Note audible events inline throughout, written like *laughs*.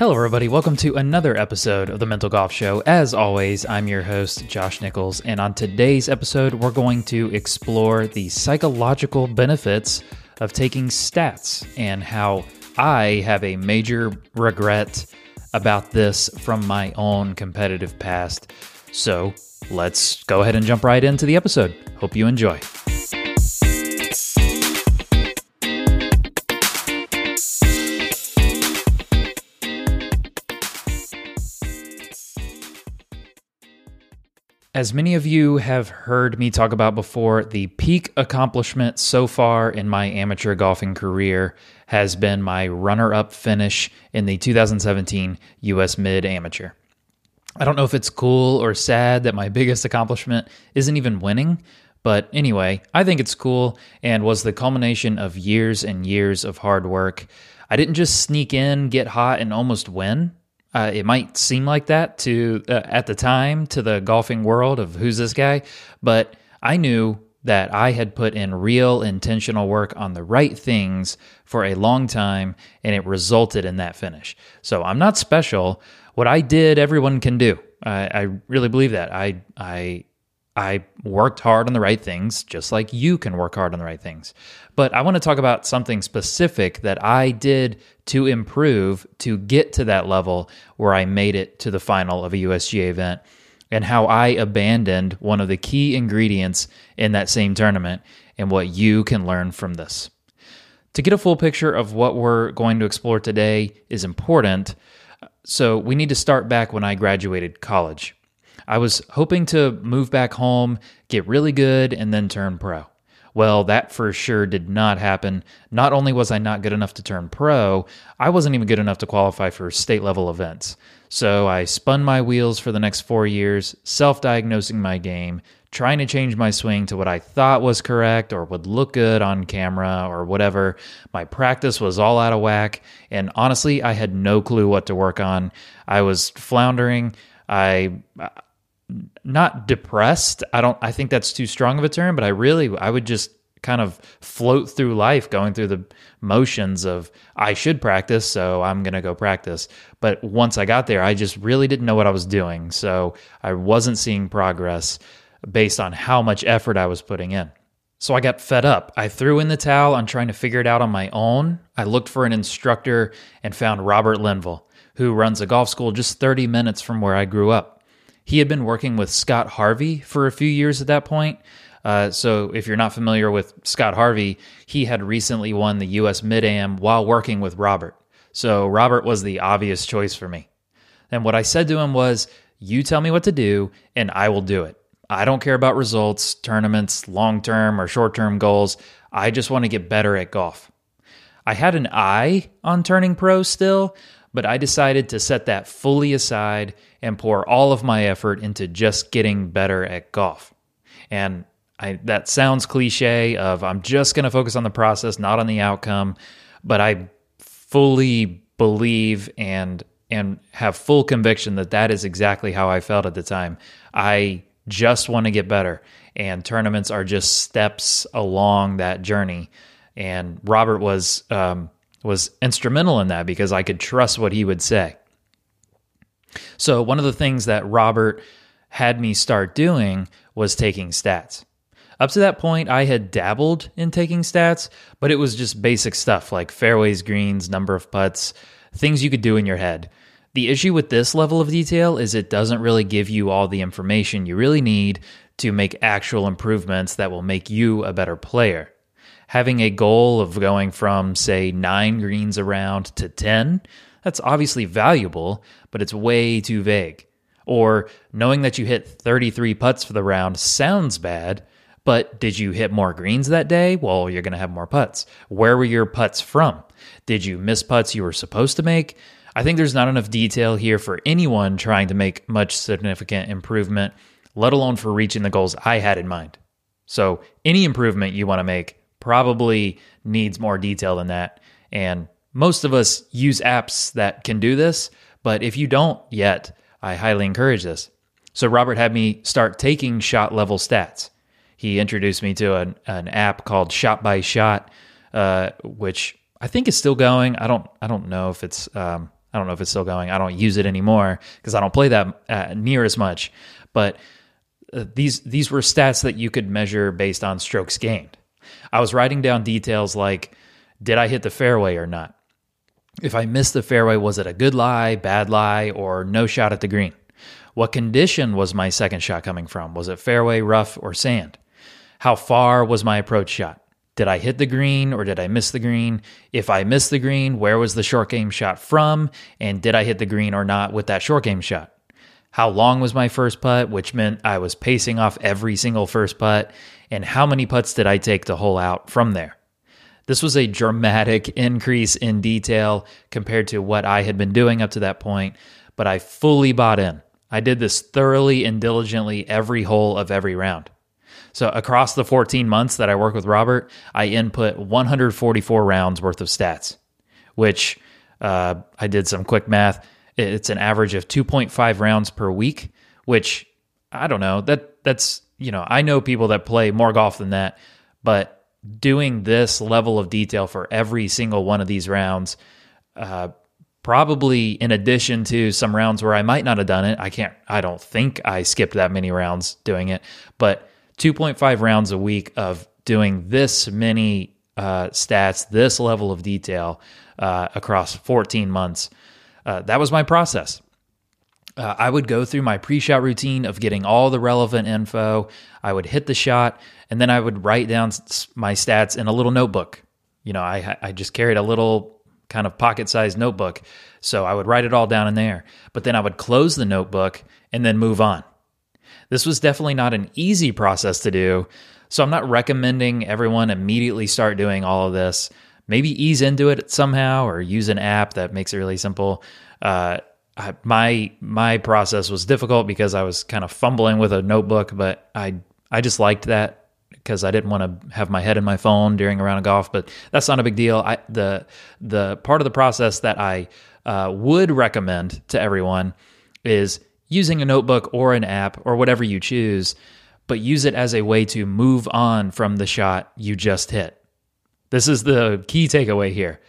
Hello, everybody. Welcome to another episode of the Mental Golf Show. As always, I'm your host, Josh Nichols, and on today's episode, we're going to explore the psychological benefits of taking stats and how I have a major regret about this from my own competitive past. So let's go ahead and jump right into the episode. Hope you enjoy. As many of you have heard me talk about before, the peak accomplishment so far in my amateur golfing career has been my runner up finish in the 2017 US Mid Amateur. I don't know if it's cool or sad that my biggest accomplishment isn't even winning, but anyway, I think it's cool and was the culmination of years and years of hard work. I didn't just sneak in, get hot, and almost win. Uh, it might seem like that to uh, at the time to the golfing world of who's this guy, but I knew that I had put in real intentional work on the right things for a long time and it resulted in that finish. So I'm not special. What I did, everyone can do. I, I really believe that. I I I worked hard on the right things, just like you can work hard on the right things. But I want to talk about something specific that I did to improve to get to that level where I made it to the final of a USGA event and how I abandoned one of the key ingredients in that same tournament and what you can learn from this. To get a full picture of what we're going to explore today is important. So, we need to start back when I graduated college. I was hoping to move back home, get really good, and then turn pro. Well, that for sure did not happen. Not only was I not good enough to turn pro, I wasn't even good enough to qualify for state level events. So I spun my wheels for the next four years, self diagnosing my game, trying to change my swing to what I thought was correct or would look good on camera or whatever. My practice was all out of whack, and honestly, I had no clue what to work on. I was floundering. I not depressed. I don't I think that's too strong of a term, but I really I would just kind of float through life going through the motions of I should practice, so I'm going to go practice. But once I got there, I just really didn't know what I was doing. So I wasn't seeing progress based on how much effort I was putting in. So I got fed up. I threw in the towel on trying to figure it out on my own. I looked for an instructor and found Robert Linville, who runs a golf school just 30 minutes from where I grew up. He had been working with Scott Harvey for a few years at that point. Uh, so, if you're not familiar with Scott Harvey, he had recently won the U.S. Mid Am while working with Robert. So, Robert was the obvious choice for me. And what I said to him was, You tell me what to do, and I will do it. I don't care about results, tournaments, long term or short term goals. I just want to get better at golf. I had an eye on turning pro still, but I decided to set that fully aside and pour all of my effort into just getting better at golf. And I, that sounds cliche of I'm just going to focus on the process, not on the outcome, but I fully believe and and have full conviction that that is exactly how I felt at the time. I just want to get better and tournaments are just steps along that journey. And Robert was um, was instrumental in that because I could trust what he would say. So, one of the things that Robert had me start doing was taking stats. Up to that point, I had dabbled in taking stats, but it was just basic stuff like fairways, greens, number of putts, things you could do in your head. The issue with this level of detail is it doesn't really give you all the information you really need to make actual improvements that will make you a better player having a goal of going from, say, nine greens around to 10, that's obviously valuable, but it's way too vague. Or knowing that you hit 33 putts for the round sounds bad, but did you hit more greens that day? Well, you're going to have more putts. Where were your putts from? Did you miss putts you were supposed to make? I think there's not enough detail here for anyone trying to make much significant improvement, let alone for reaching the goals I had in mind. So, any improvement you want to make, probably needs more detail than that. And most of us use apps that can do this, but if you don't yet, I highly encourage this. So, Robert had me start taking shot level stats. He introduced me to an, an app called Shot by Shot, uh, which I think is still going. I don't I don't know if it's um, I don't know if it's still going. I don't use it anymore because I don't play that uh, near as much. But uh, these these were stats that you could measure based on strokes gained. I was writing down details like did I hit the fairway or not? If I missed the fairway, was it a good lie, bad lie, or no shot at the green? What condition was my second shot coming from? Was it fairway, rough, or sand? How far was my approach shot? Did I hit the green or did I miss the green? If I missed the green, where was the short game shot from? And did I hit the green or not with that short game shot? How long was my first putt, which meant I was pacing off every single first putt? And how many putts did I take to hole out from there? This was a dramatic increase in detail compared to what I had been doing up to that point, but I fully bought in. I did this thoroughly and diligently every hole of every round. So across the 14 months that I work with Robert, I input 144 rounds worth of stats, which uh, I did some quick math. It's an average of 2.5 rounds per week, which I don't know. That that's you know I know people that play more golf than that, but doing this level of detail for every single one of these rounds, uh, probably in addition to some rounds where I might not have done it. I can't. I don't think I skipped that many rounds doing it, but 2.5 rounds a week of doing this many uh, stats, this level of detail uh, across 14 months. Uh, that was my process. Uh, I would go through my pre shot routine of getting all the relevant info. I would hit the shot, and then I would write down my stats in a little notebook. You know, I, I just carried a little kind of pocket sized notebook. So I would write it all down in there. But then I would close the notebook and then move on. This was definitely not an easy process to do. So I'm not recommending everyone immediately start doing all of this. Maybe ease into it somehow or use an app that makes it really simple. Uh, I, my my process was difficult because I was kind of fumbling with a notebook, but I I just liked that because I didn't want to have my head in my phone during a round of golf. But that's not a big deal. I, the the part of the process that I uh, would recommend to everyone is using a notebook or an app or whatever you choose, but use it as a way to move on from the shot you just hit. This is the key takeaway here.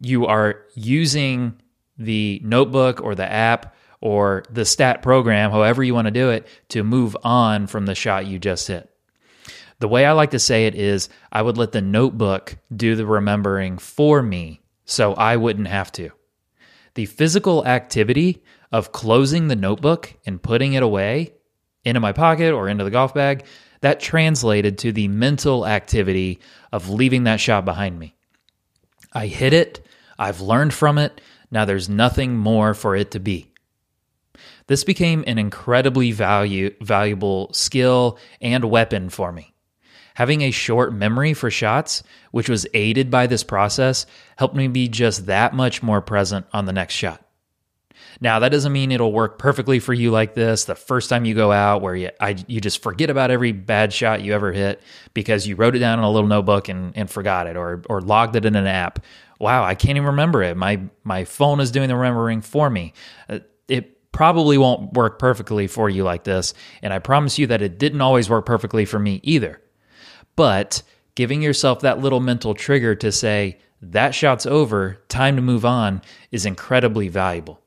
You are using the notebook or the app or the stat program, however you want to do it, to move on from the shot you just hit. The way I like to say it is I would let the notebook do the remembering for me so I wouldn't have to. The physical activity of closing the notebook and putting it away into my pocket or into the golf bag, that translated to the mental activity of leaving that shot behind me. I hit it, I've learned from it, now there's nothing more for it to be. This became an incredibly value, valuable skill and weapon for me. Having a short memory for shots, which was aided by this process, helped me be just that much more present on the next shot. Now, that doesn't mean it'll work perfectly for you like this the first time you go out where you, I, you just forget about every bad shot you ever hit because you wrote it down in a little notebook and, and forgot it or, or logged it in an app. Wow, I can't even remember it. My, my phone is doing the remembering for me. Uh, it probably won't work perfectly for you like this. And I promise you that it didn't always work perfectly for me either. But giving yourself that little mental trigger to say, that shot's over, time to move on, is incredibly valuable.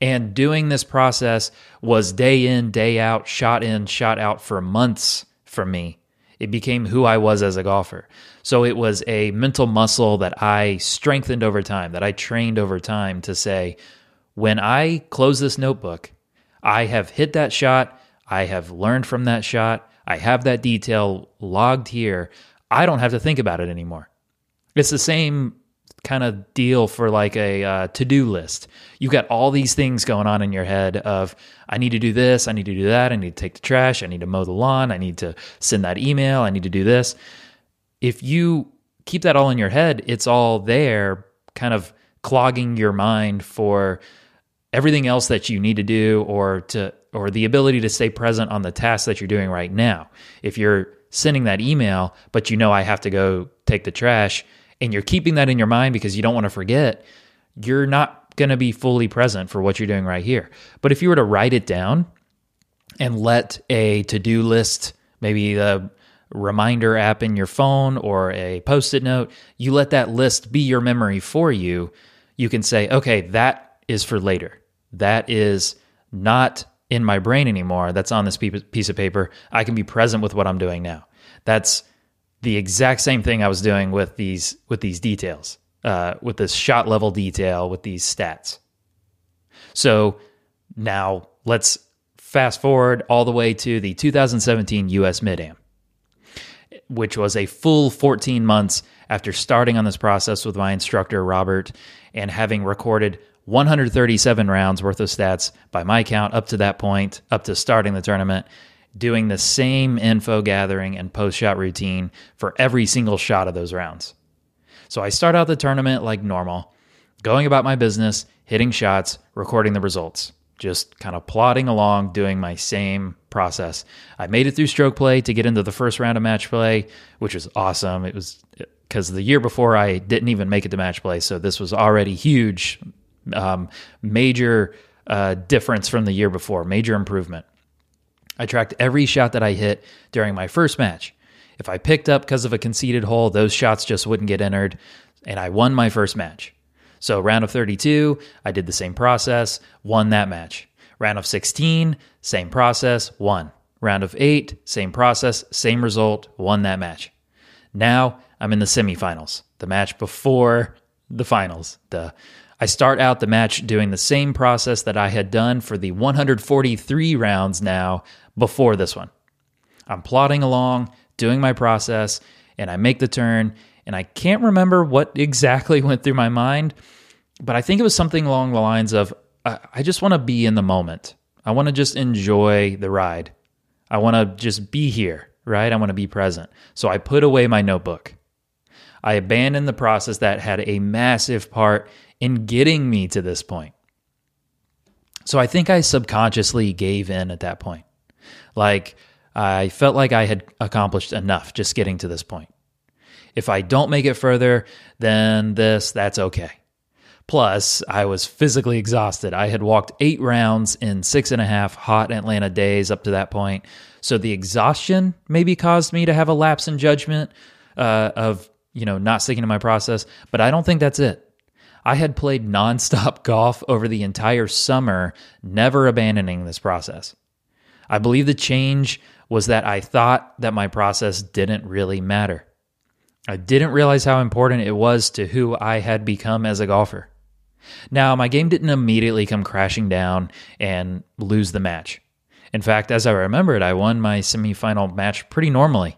And doing this process was day in, day out, shot in, shot out for months for me. It became who I was as a golfer. So it was a mental muscle that I strengthened over time, that I trained over time to say, when I close this notebook, I have hit that shot, I have learned from that shot, I have that detail logged here. I don't have to think about it anymore. It's the same kind of deal for like a uh, to-do list. You've got all these things going on in your head of I need to do this, I need to do that, I need to take the trash, I need to mow the lawn, I need to send that email, I need to do this. If you keep that all in your head, it's all there kind of clogging your mind for everything else that you need to do or to or the ability to stay present on the task that you're doing right now. If you're sending that email, but you know I have to go take the trash, and you're keeping that in your mind because you don't want to forget, you're not going to be fully present for what you're doing right here. But if you were to write it down and let a to do list, maybe the reminder app in your phone or a post it note, you let that list be your memory for you, you can say, okay, that is for later. That is not in my brain anymore. That's on this piece of paper. I can be present with what I'm doing now. That's the exact same thing I was doing with these with these details, uh, with this shot level detail, with these stats. So now let's fast forward all the way to the 2017 US Mid Am, which was a full 14 months after starting on this process with my instructor Robert and having recorded 137 rounds worth of stats by my count up to that point, up to starting the tournament, doing the same info gathering and post shot routine for every single shot of those rounds. So I start out the tournament like normal, going about my business, hitting shots, recording the results, just kind of plodding along, doing my same process. I made it through stroke play to get into the first round of match play, which was awesome. It was because the year before I didn't even make it to match play, so this was already huge um, major uh, difference from the year before, major improvement. I tracked every shot that I hit during my first match. If I picked up because of a conceded hole, those shots just wouldn't get entered, and I won my first match. So, round of 32, I did the same process, won that match. Round of 16, same process, won. Round of 8, same process, same result, won that match. Now I'm in the semifinals, the match before the finals, the I start out the match doing the same process that I had done for the 143 rounds now before this one. I'm plodding along, doing my process, and I make the turn. And I can't remember what *laughs* exactly went through my mind, but I think it was something along the lines of I, just want to be in the moment. I want to just enjoy the ride. I want to just be here, right? I want to be present. So I put away my notebook. I abandoned the process that had a massive part in getting me to this point. So I think I subconsciously gave in at that point. Like I felt like I had accomplished enough just getting to this point. If I don't make it further than this, that's okay. Plus, I was physically exhausted. I had walked eight rounds in six and a half hot Atlanta days up to that point. So the exhaustion maybe caused me to have a lapse in judgment uh, of, you know, not sticking to my process. But I don't think that's it. I had played nonstop *laughs* golf over the entire summer, never abandoning this process. I believe the change was that I thought that my process didn't really matter. I didn't realize how important it was to who I had become as a golfer. Now, my game didn't immediately come crashing down and lose the match. In fact, as I remember it, I won my semifinal match pretty normally.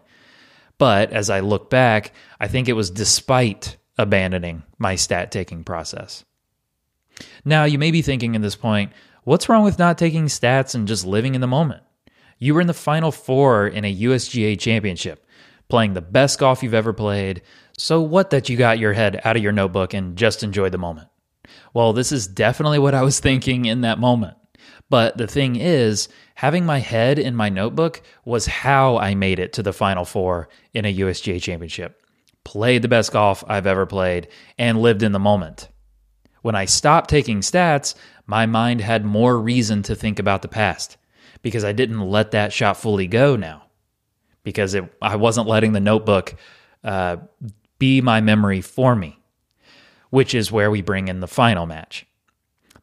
But as I look back, I think it was despite abandoning my stat taking process. Now, you may be thinking at this point, what's wrong with not taking stats and just living in the moment? You were in the final four in a USGA championship, playing the best golf you've ever played. So, what that you got your head out of your notebook and just enjoy the moment? Well, this is definitely what I was *laughs* thinking in that moment. But the thing is, having my head in my notebook was how I made it to the final four in a USGA championship played the best golf I've ever played, and lived in the moment. When I stopped taking stats, my mind had more reason to think about the past because I didn't let that shot fully go now. Because it, I wasn't letting the notebook uh, be my memory for me, which is where we bring in the final match.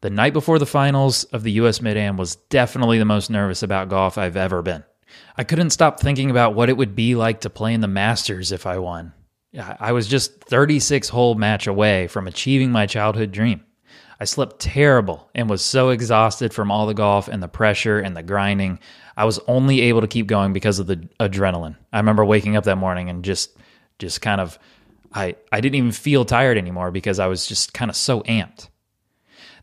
The night before the finals of the US Mid Am was definitely the most nervous about golf I've ever been. I couldn't stop thinking about what it would be like to play in the Masters if I won. I was just 36 hole match away from achieving my childhood dream. I slept terrible and was so exhausted from all the golf and the pressure and the grinding. I was only able to keep going because of the adrenaline. I remember waking up that morning and just just kind of I I didn't even feel tired anymore because I was just kind of so amped.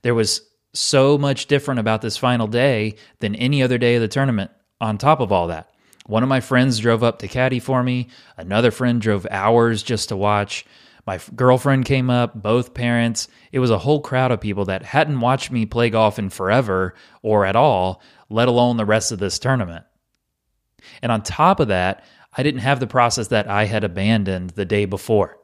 There was so much different about this final day than any other day of the tournament on top of all that. One of my friends drove up to caddy for me. Another friend drove hours just to watch. My girlfriend came up, both parents. It was a whole crowd of people that hadn't watched me play golf in forever or at all, let alone the rest of this tournament. And on top of that, I didn't have the process that I had abandoned the day before.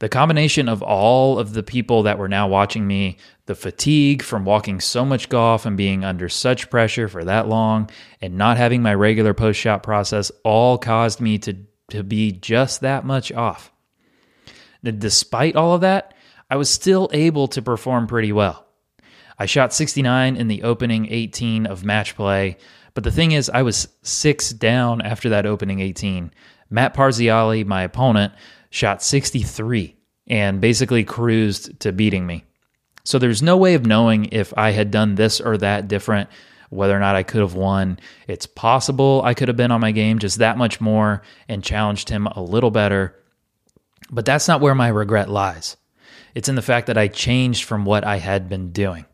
The combination of all of the people that were now watching me, the fatigue from walking so much golf and being under such pressure for that long, and not having my regular post shot process all caused me to, to be just that much off. Despite all of that, I was still able to perform pretty well. I shot 69 in the opening 18 of match play, but the thing is, I was six down after that opening 18. Matt Parziale, my opponent, shot 63 and basically cruised to beating me. So there's no way of knowing if I had done this or that different, whether or not I could have won. It's possible I could have been on my game just that much more and challenged him a little better. But that's not where my regret lies. It's in the fact that I changed from what I had been doing.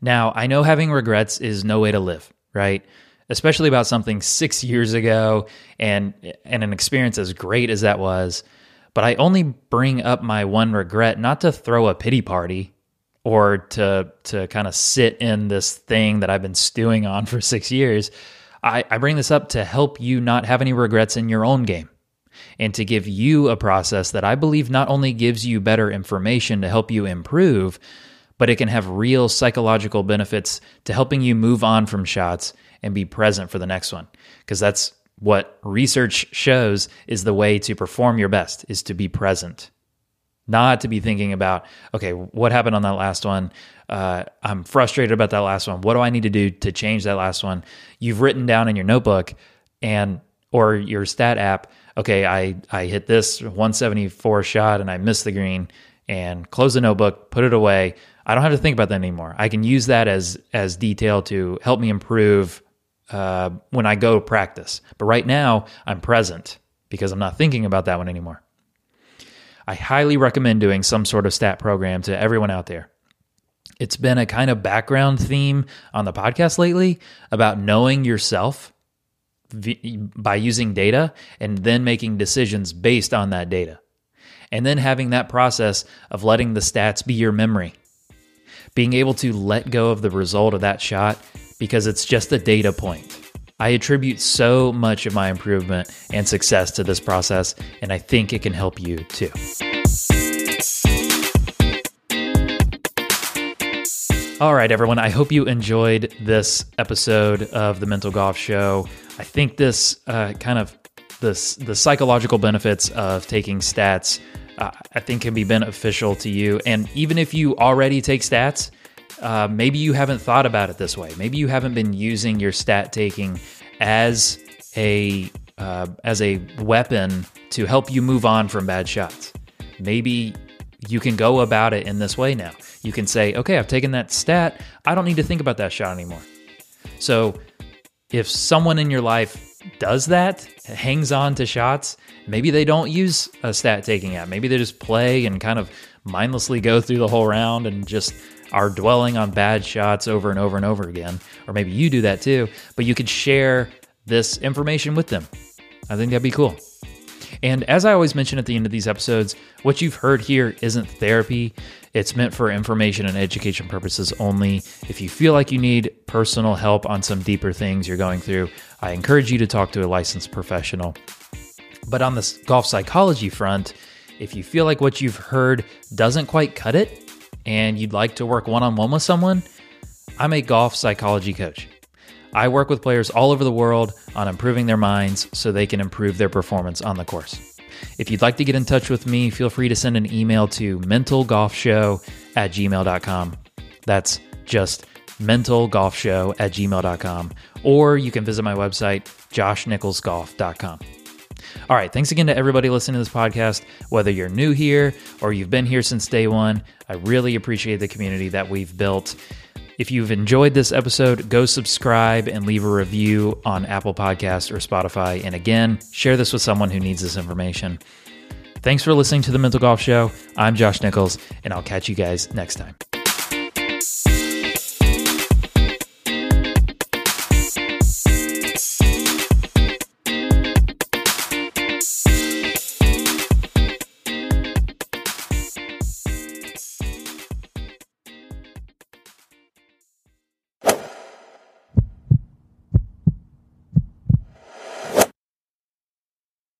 Now, I know having regrets is no way to live, right? Especially about something six years ago and, and an experience as great as that was. But I only bring up my one regret not to throw a pity party or to to kind of sit in this thing that I've been stewing on for six years. I, I bring this up to help you not have any regrets in your own game and to give you a process that I believe not only gives you better information to help you improve, but it can have real psychological benefits to helping you move on from shots and be present for the next one. Because that's what research shows is the way to perform your best is to be present. Not to be thinking about okay what happened on that last one? Uh, i'm frustrated about that last one. What do i need to do to change that last one? You've written down in your notebook and or your stat app okay i i hit this 174 shot and i missed the green and close the notebook put it away i don't have to think about that anymore i can use that as as detail to help me improve uh, when I go practice. But right now, I'm present because I'm not thinking about that one anymore. I highly recommend doing some sort of stat program to everyone out there. It's been a kind of background theme on the podcast lately about knowing yourself by using data and then making decisions based on that data. And then having that process of letting the stats be your memory. Being able to let go of the result of that shot because it's just a data point. I attribute so much of my improvement and success to this process, and I think it can help you too. All right, everyone. I hope you enjoyed this episode of the Mental Golf Show. I think this uh, kind of this the psychological benefits of taking stats, uh, I think can be beneficial to you. And even if you already take stats, uh, maybe you haven't thought about it this way. Maybe you haven't been using your stat taking as a uh, as a weapon to help you move on from bad shots. Maybe you can go about it in this way now. You can say, okay, I've taken that stat. I don't need to think about that shot anymore. So if someone in your life does that, hangs on to shots, maybe they don't use a stat taking app. Maybe they just play and kind of mindlessly go through the whole round and just are dwelling on bad shots over and over and over again, or maybe you do that too, but you could share this information with them. I think that'd be cool. And as I always mention at the end of these episodes, what you've heard here isn't therapy. It's meant for information and education purposes only. If you feel like you need personal help on some deeper things you're going through, I encourage you to talk to a licensed professional. But on the golf psychology front, if you feel like what you've heard doesn't quite cut it, and you'd like to work one on one with someone, I'm a golf psychology coach. I work with players all over the world on improving their minds so they can improve their performance on the course. If you'd like to get in touch with me, feel free to send an email to mentalgolfshow at gmail.com. That's just mentalgolfshow at gmail.com. Or you can visit my website, joshnicholsgolf.com. All right. Thanks again to everybody listening to this podcast. Whether you're new here or you've been here since day one, I really appreciate the community that we've built. If you've enjoyed this episode, go subscribe and leave a review on Apple Podcast or Spotify. And again, share this with someone who needs this information. Thanks for listening to the Mental Golf Show. I'm Josh Nichols, and I'll catch you guys next time.